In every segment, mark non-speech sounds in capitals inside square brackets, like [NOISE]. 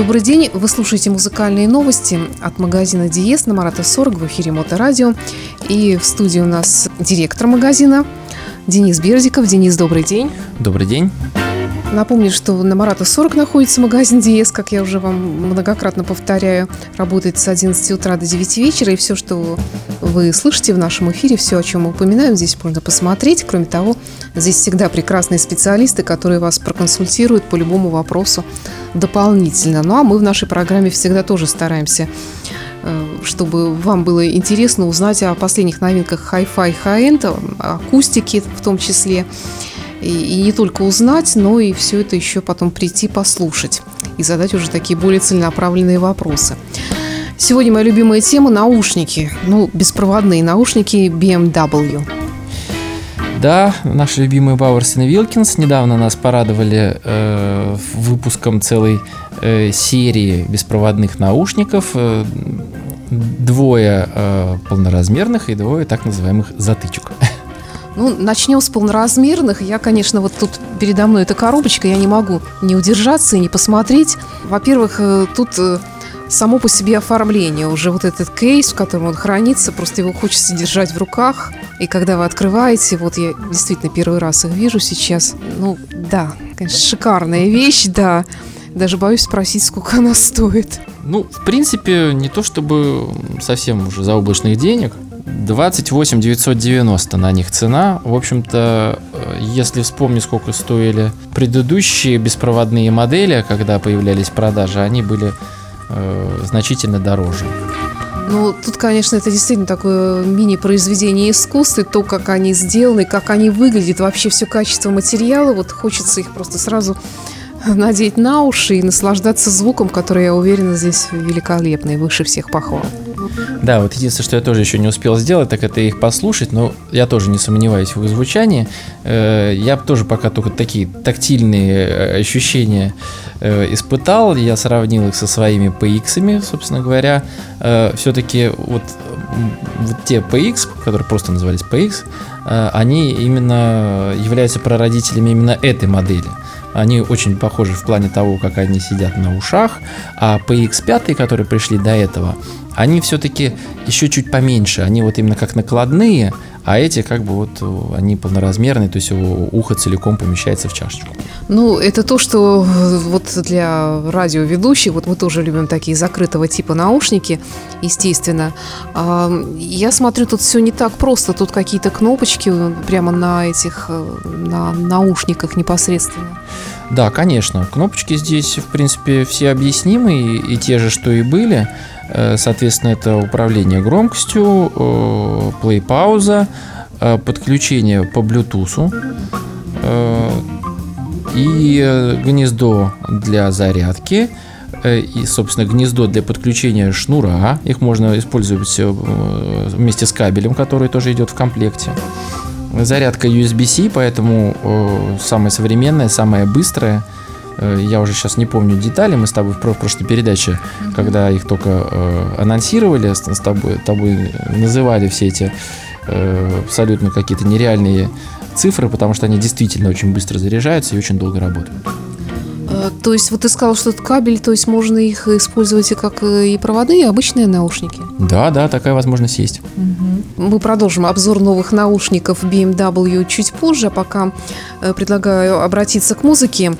Добрый день. Вы слушаете музыкальные новости от магазина Диес на Марата 40 в эфире Моторадио. И в студии у нас директор магазина Денис Бердиков. Денис, добрый день. Добрый день. Напомню, что на Марата 40 находится магазин Диес, как я уже вам многократно повторяю, работает с 11 утра до 9 вечера, и все, что вы слышите в нашем эфире, все, о чем мы упоминаем, здесь можно посмотреть. Кроме того, здесь всегда прекрасные специалисты, которые вас проконсультируют по любому вопросу дополнительно. Ну а мы в нашей программе всегда тоже стараемся э, чтобы вам было интересно узнать о последних новинках Hi-Fi High-End, акустики в том числе и, не только узнать, но и все это еще потом прийти послушать и задать уже такие более целенаправленные вопросы. Сегодня моя любимая тема – наушники. Ну, беспроводные наушники BMW. Да, наши любимые Бауэрсон и Вилкинс недавно нас порадовали э, выпуском целой э, серии беспроводных наушников. Э, двое э, полноразмерных и двое так называемых затычек. Ну, начнем с полноразмерных. Я, конечно, вот тут передо мной эта коробочка, я не могу не удержаться и не посмотреть. Во-первых, э, тут э, само по себе оформление, уже вот этот кейс, в котором он хранится, просто его хочется держать в руках. И когда вы открываете, вот я действительно первый раз их вижу сейчас, ну да, конечно, шикарная вещь, да. Даже боюсь спросить, сколько она стоит. Ну, в принципе, не то чтобы совсем уже заоблачных денег. 28 990 на них цена. В общем-то, э, если вспомнить, сколько стоили предыдущие беспроводные модели, когда появлялись продажи, они были э, значительно дороже. Ну, тут, конечно, это действительно такое мини-произведение искусства, то, как они сделаны, как они выглядят, вообще все качество материала, вот хочется их просто сразу надеть на уши и наслаждаться звуком, который, я уверена, здесь великолепный, выше всех похвал. Да, вот единственное, что я тоже еще не успел сделать, так это их послушать, но я тоже не сомневаюсь в их звучании. Э, я тоже пока только такие тактильные э, ощущения э, испытал, я сравнил их со своими PX, собственно говоря. Все-таки вот, вот те PX, которые просто назывались PX, они именно являются прародителями именно этой модели. Они очень похожи в плане того, как они сидят на ушах, а PX5, которые пришли до этого, они все-таки еще чуть поменьше, они вот именно как накладные, а эти как бы вот они полноразмерные, то есть ухо целиком помещается в чашечку. Ну, это то, что вот для радиоведущих, вот мы тоже любим такие закрытого типа наушники, естественно. Я смотрю, тут все не так просто, тут какие-то кнопочки прямо на этих на наушниках непосредственно. Да, конечно, кнопочки здесь, в принципе, все объяснимы, и, и те же, что и были. Э, соответственно, это управление громкостью, э, плей-пауза, э, подключение по Bluetooth и гнездо для зарядки, и, собственно, гнездо для подключения шнура. Их можно использовать вместе с кабелем, который тоже идет в комплекте. Зарядка USB-C, поэтому самая современная, самая быстрая – я уже сейчас не помню детали, мы с тобой в прошлой передаче, mm-hmm. когда их только э, анонсировали, с тобой, тобой называли все эти э, абсолютно какие-то нереальные цифры, потому что они действительно очень быстро заряжаются и очень долго работают. Э, то есть вот ты сказал, что это кабель, то есть можно их использовать и как э, и проводные, и обычные наушники? Да, да, такая возможность есть. Угу. Мы продолжим обзор новых наушников BMW чуть позже, а пока э, предлагаю обратиться к музыке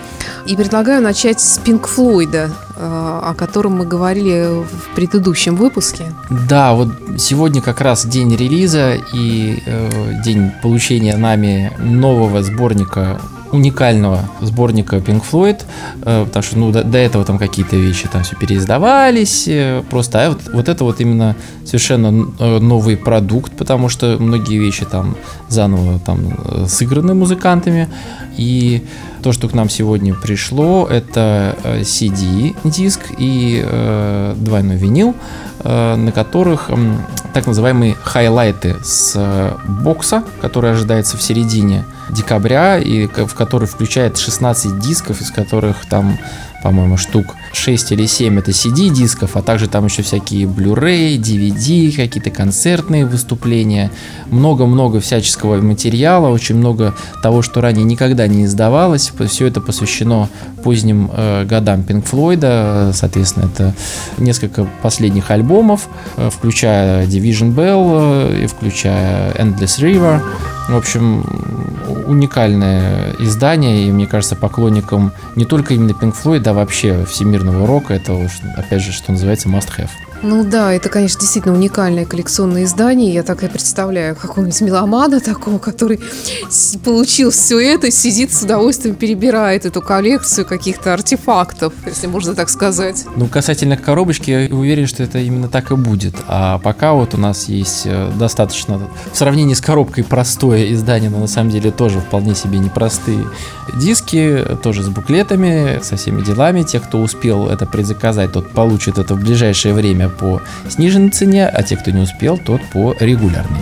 и предлагаю начать с Pink Floyd, о котором мы говорили в предыдущем выпуске. Да, вот сегодня как раз день релиза и э, день получения нами нового сборника уникального сборника Pink Floyd, э, потому что ну, до, до этого там какие-то вещи там все переиздавались, э, просто а вот, вот это вот именно совершенно э, новый продукт, потому что многие вещи там заново там сыграны музыкантами, и то, что к нам сегодня пришло, это CD-диск и э, двойной винил, э, на которых э, так называемые хайлайты с э, бокса, который ожидается в середине декабря, и в который включает 16 дисков, из которых там по-моему, штук 6 или 7 это CD-дисков, а также там еще всякие Blu-ray, DVD, какие-то концертные выступления, много-много всяческого материала, очень много того, что ранее никогда не издавалось. Все это посвящено поздним э, годам Pink Floyd, соответственно, это несколько последних альбомов, э, включая Division Bell э, и включая Endless River. В общем, уникальное издание, и мне кажется, поклонникам не только именно Pink Floyd, а вообще всемирного рока, это, опять же, что называется, must have. Ну да, это, конечно, действительно уникальное коллекционное издание. Я так и представляю какого-нибудь меломана такого, который получил все это, сидит с удовольствием, перебирает эту коллекцию каких-то артефактов, если можно так сказать. Ну, касательно коробочки, я уверен, что это именно так и будет. А пока вот у нас есть э, достаточно, в сравнении с коробкой, простое издание, но на самом деле тоже вполне себе непростые диски, тоже с буклетами, со всеми делами. Те, кто успел это предзаказать, тот получит это в ближайшее время по сниженной цене, а те, кто не успел, тот по регулярной.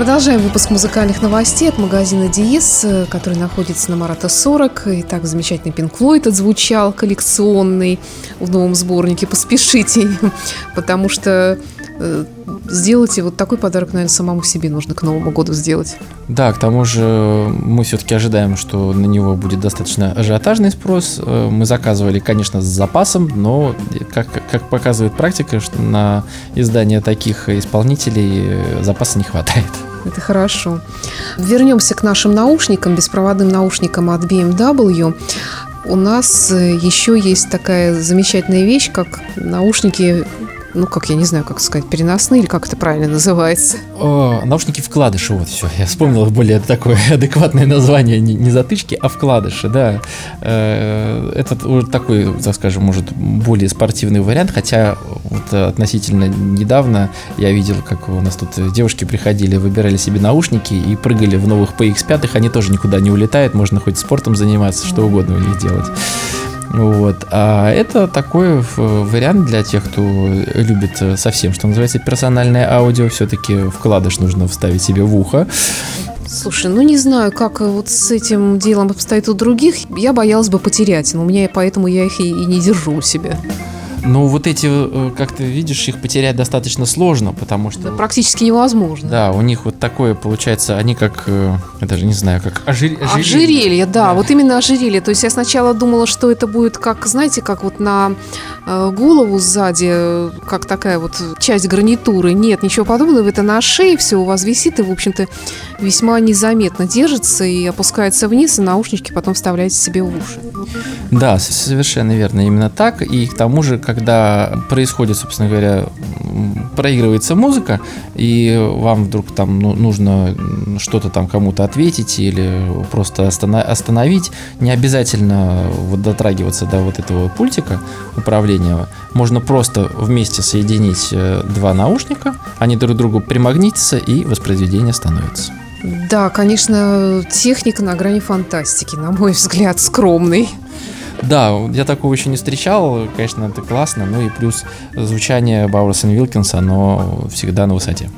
Продолжаем выпуск музыкальных новостей от магазина Диес, который находится на Марата 40. И так замечательный Pink Floyd отзвучал, коллекционный в новом сборнике. Поспешите, [LAUGHS] потому что э, сделайте вот такой подарок, наверное, самому себе нужно к Новому году сделать. Да, к тому же мы все-таки ожидаем, что на него будет достаточно ажиотажный спрос. Э, мы заказывали, конечно, с запасом, но, как, как показывает практика, что на издание таких исполнителей э, запаса не хватает. Это хорошо. Вернемся к нашим наушникам, беспроводным наушникам от BMW. У нас э, еще есть такая замечательная вещь, как наушники ну, как я не знаю, как сказать, переносные или как это правильно называется? О, наушники вкладыши, вот все. Я вспомнил более такое [LAUGHS] адекватное название, не, не затычки, а вкладыши, да. Э, это такой, так скажем, может, более спортивный вариант, хотя вот относительно недавно я видел, как у нас тут девушки приходили, выбирали себе наушники и прыгали в новых PX5, они тоже никуда не улетают, можно хоть спортом заниматься, что угодно у них делать. Вот. А это такой вариант для тех, кто любит совсем, что называется, персональное аудио. Все-таки вкладыш нужно вставить себе в ухо. Слушай, ну не знаю, как вот с этим делом обстоит у других. Я боялась бы потерять, но у меня поэтому я их и, и не держу у себя. Ну, вот эти, э, как ты видишь, их потерять достаточно сложно, потому что... Да, практически невозможно. Да, у них такое получается, они как, э, я даже не знаю, как ожир... ожерелье. Ожерелье, да, да, вот именно ожерелье. То есть я сначала думала, что это будет как, знаете, как вот на э, голову сзади, как такая вот часть гарнитуры. Нет, ничего подобного, это на шее все у вас висит и, в общем-то, весьма незаметно держится и опускается вниз, и наушнички потом вставляете себе в уши. Да, совершенно верно, именно так. И к тому же, когда происходит, собственно говоря, проигрывается музыка, и вам вдруг там ну, нужно что-то там кому-то ответить или просто остановить, не обязательно вот дотрагиваться до вот этого пультика управления. Можно просто вместе соединить э, два наушника, они друг к другу примагнитятся, и воспроизведение становится. Да, конечно, техника на грани фантастики, на мой взгляд, скромный. Да, я такого еще не встречал, конечно, это классно, ну и плюс звучание Бауэрса и Вилкинса, оно всегда на высоте.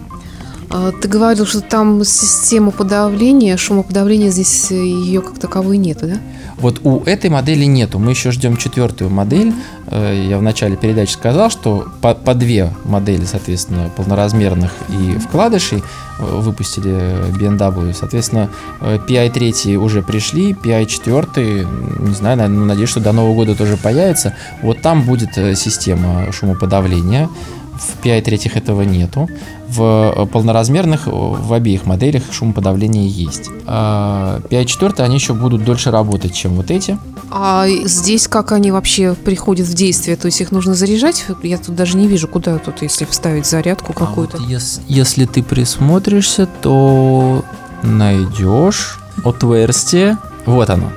А, ты говорил, что там система подавления, шумоподавления здесь э, ее как таковой нет, да? Вот у этой модели нету. Мы еще ждем четвертую модель. Э, я в начале передачи сказал, что по, по две модели, соответственно, полноразмерных и вкладышей э, выпустили BMW. Соответственно, PI 3 уже пришли, PI 4, не знаю, надеюсь, что до Нового года тоже появится. Вот там будет система шумоподавления в PI3 этого нету. В э, полноразмерных, э, в обеих моделях шумоподавление есть. А PI4 они еще будут дольше работать, чем вот эти. А здесь как они вообще приходят в действие? То есть их нужно заряжать? Я тут даже не вижу, куда тут, если вставить зарядку какую-то. А вот если, если ты присмотришься, то найдешь отверстие. Вот оно.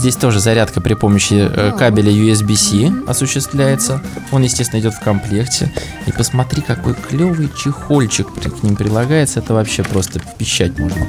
Здесь тоже зарядка при помощи э, кабеля USB-C осуществляется. Он, естественно, идет в комплекте. И посмотри, какой клевый чехольчик к ним прилагается. Это вообще просто пищать можно.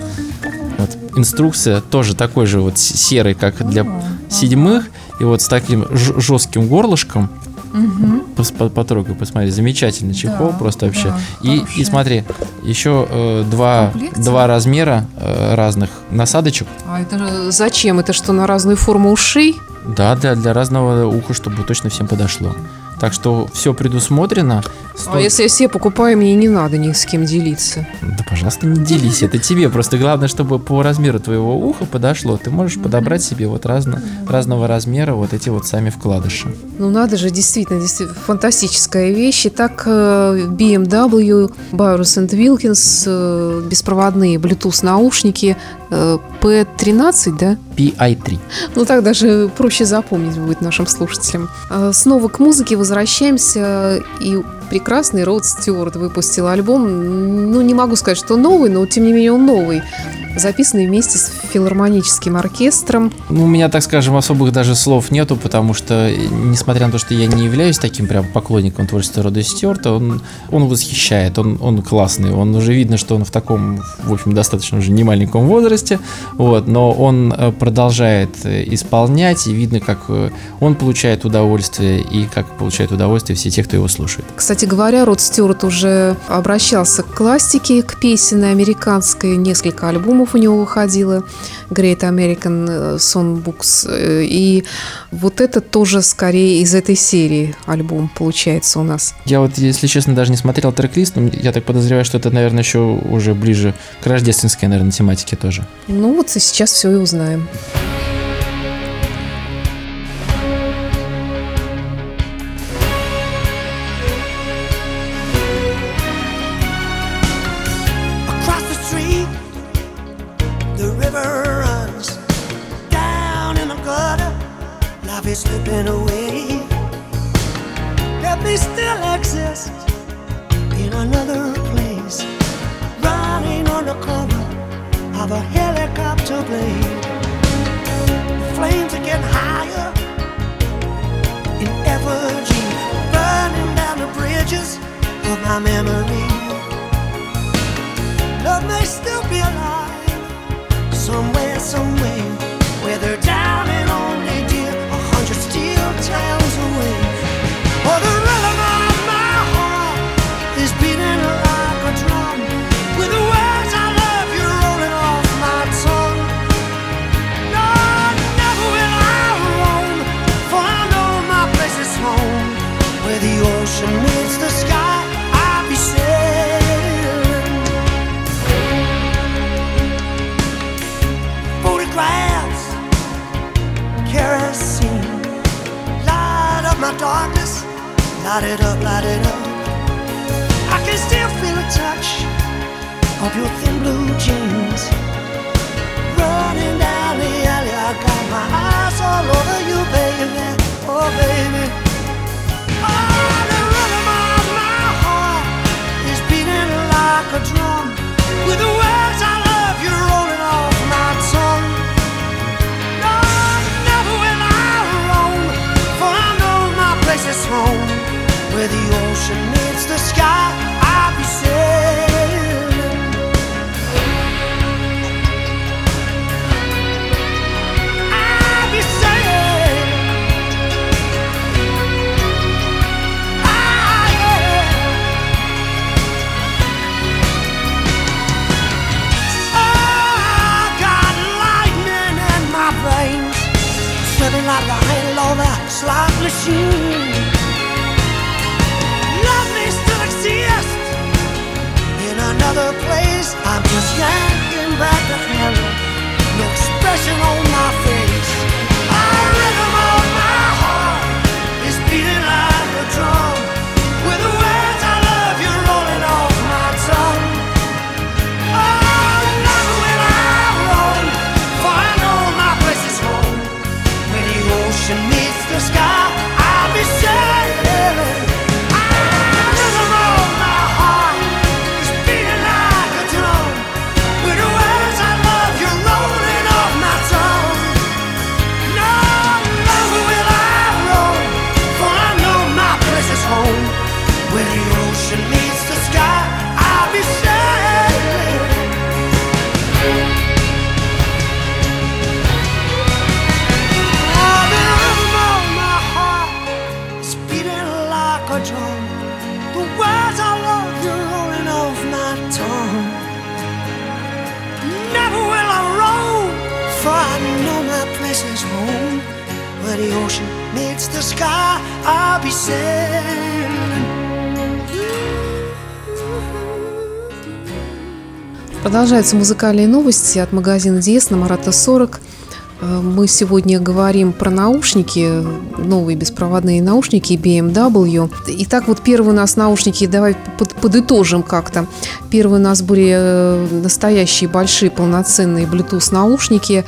Вот. Инструкция тоже такой же вот серый, как для седьмых. И вот с таким жестким горлышком Угу. Потрогай, посмотри, замечательный чехол, да, просто вообще. Да, и, и смотри, еще э, два, два размера э, разных насадочек. А это зачем? Это что, на разную форму ушей? Да, для, для разного уха, чтобы точно всем подошло. Так что все предусмотрено. Сто... А если я все покупаю, мне не надо ни с кем делиться. Да, пожалуйста, не делись. Это тебе. Просто главное, чтобы по размеру твоего уха подошло. Ты можешь подобрать себе вот разно, разного размера вот эти вот сами вкладыши. Ну надо же, действительно, действительно фантастическая вещь. Итак, э, BMW, Byrus Wilkins, э, беспроводные Bluetooth наушники, P13, да? PI3. Ну так даже проще запомнить будет нашим слушателям. Снова к музыке возвращаемся и прекрасный Род Стюарт выпустил альбом. Ну, не могу сказать, что новый, но тем не менее он новый. записанный вместе с филармоническим оркестром. Ну, у меня, так скажем, особых даже слов нету, потому что, несмотря на то, что я не являюсь таким прям поклонником творчества Рода Стюарта, он, он восхищает, он, он классный, он уже видно, что он в таком, в общем, достаточно уже немаленьком возрасте, вот, но он э, продолжает э, исполнять, и видно, как э, он получает удовольствие, и как получает удовольствие все те, кто его слушает. Кстати говоря, Род Стюарт уже обращался к классике, к песенной американской, несколько альбомов у него выходило, Great American Songbooks, и вот это тоже скорее из этой серии альбом получается у нас. Я вот, если честно, даже не смотрел трек-лист, но я так подозреваю, что это, наверное, еще уже ближе к рождественской, наверное, тематике тоже. Ну вот сейчас все и узнаем. A helicopter blade. The flames are getting higher in effigy, burning down the bridges of my memory. Love may still be alive somewhere, somewhere, where they're down darkness, light it up, light it up. I can still feel the touch of your thin blue jeans. Running down the alley, I got my eyes all over you, baby. Oh, baby. Oh, the rhythm of my heart is beating like a drum. With the my place is home. Where the ocean meets the sky, I'll be sailing. I'll be sailing. Ah, yeah. Oh, I got lightning in my veins, slipping like a hangover slot machine. Another place. I'm just yanking back the handle, no expression on my face. Продолжаются музыкальные новости от магазина Диес на Марата 40. Э, Мы сегодня говорим про наушники, новые беспроводные наушники BMW. Итак, вот первые у нас наушники, давай под- подытожим как-то. Первые у нас были э, настоящие большие полноценные Bluetooth наушники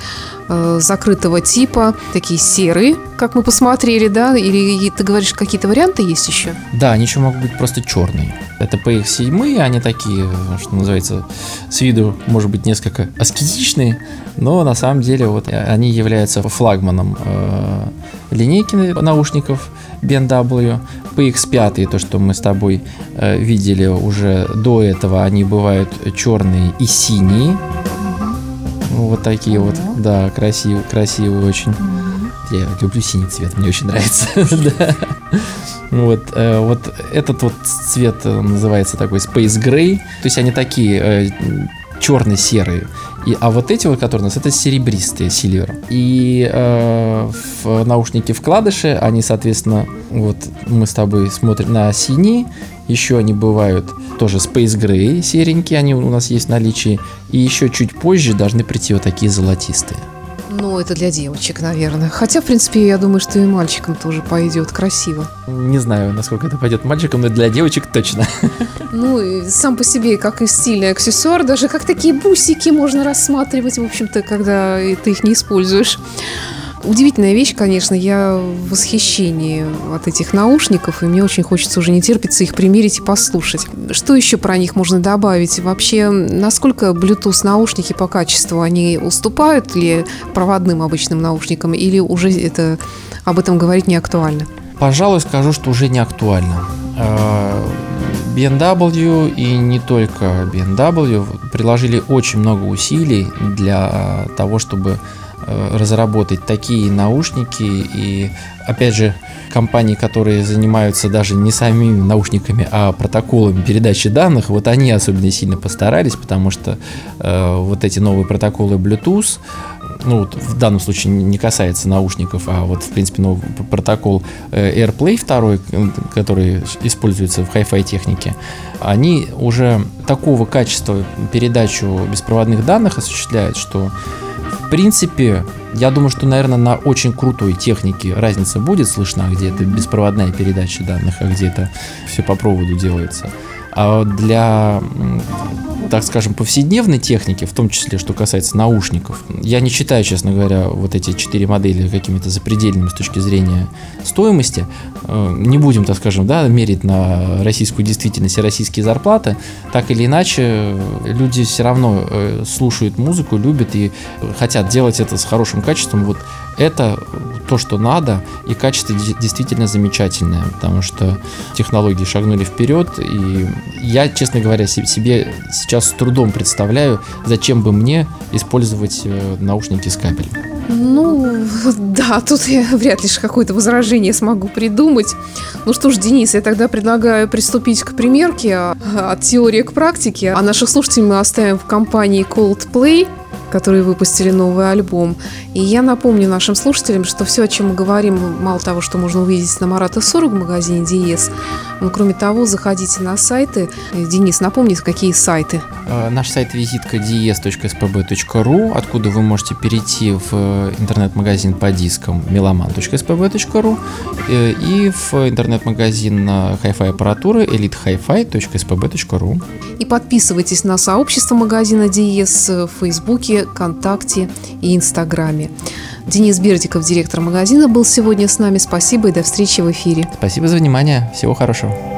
э, закрытого типа, такие серые, как мы посмотрели, да? Или ты говоришь, какие-то варианты есть еще? Да, они еще могут быть просто черные. Это PX7, они такие, что называется, с виду, может быть, несколько аскетичные, но на самом деле вот они являются флагманом э, линейки наушников BMW. PX5, то, что мы с тобой э, видели уже до этого, они бывают черные и синие. Вот такие вот, да, красивые, красивые очень. Я люблю синий цвет, мне очень нравится. [LAUGHS] Вот, э, вот этот вот цвет э, называется такой Space Gray. То есть они такие э, черно-серые. И, а вот эти вот, которые у нас, это серебристые, сильвер. И э, в наушники вкладыши, они, соответственно, вот мы с тобой смотрим на синие, еще они бывают тоже Space Gray серенькие, они у нас есть в наличии. И еще чуть позже должны прийти вот такие золотистые. Ну, это для девочек, наверное. Хотя, в принципе, я думаю, что и мальчикам тоже пойдет красиво. Не знаю, насколько это пойдет мальчикам, но для девочек точно. [LAUGHS] Ну, сам по себе, как и стильный аксессуар, даже как такие бусики можно рассматривать, в общем-то, когда ты их не используешь. Удивительная вещь, конечно, я в восхищении от этих наушников, и мне очень хочется уже не терпится их примерить и послушать. Что еще про них можно добавить? Вообще, насколько Bluetooth наушники по качеству, они уступают ли проводным обычным наушникам, или уже это об этом говорить не актуально? Пожалуй, скажу, что уже не актуально. А, BMW и не только BMW приложили очень много усилий для того, чтобы разработать такие наушники. И опять же компании, которые занимаются даже не самими наушниками, а протоколами передачи данных, вот они особенно сильно постарались, потому что э, вот эти новые протоколы Bluetooth, ну вот в данном случае не касается наушников, а вот в принципе новый протокол э, AirPlay 2, который используется в Hi-Fi технике, они уже такого качества передачу беспроводных данных осуществляют, что принципе, я думаю, что, наверное, на очень крутой технике разница будет слышна, где это беспроводная передача данных, а где это все по проводу делается. А для так скажем, повседневной техники, в том числе, что касается наушников, я не считаю, честно говоря, вот эти четыре модели какими-то запредельными с точки зрения стоимости. Э, не будем, так скажем, да, мерить на российскую действительность и российские зарплаты. Так или иначе, люди все равно э, слушают музыку, любят и хотят делать это с хорошим качеством. Вот это то, что надо, и качество действительно замечательное, потому что технологии шагнули вперед, и я, честно говоря, себе сейчас с трудом представляю, зачем бы мне использовать э, наушники с кабелем. Ну, [LAUGHS] да, тут я вряд ли какое-то возражение смогу придумать. Ну что ж, Денис, я тогда предлагаю приступить к примерке а, от теории к практике. А наших слушателей мы оставим в компании Coldplay – которые выпустили новый альбом. И я напомню нашим слушателям, что все, о чем мы говорим, мало того, что можно увидеть на Марата 40 в магазине Диес, но кроме того, заходите на сайты. Денис, напомни, какие сайты? Э, наш сайт визитка dies.spb.ru, откуда вы можете перейти в интернет-магазин по дискам meloman.spb.ru э, и в интернет-магазин hi-fi аппаратуры elitehifi.spb.ru. И подписывайтесь на сообщество магазина Диес в Фейсбуке, ВКонтакте и Инстаграме. Денис Бердиков, директор магазина, был сегодня с нами. Спасибо и до встречи в эфире. Спасибо за внимание. Всего хорошего.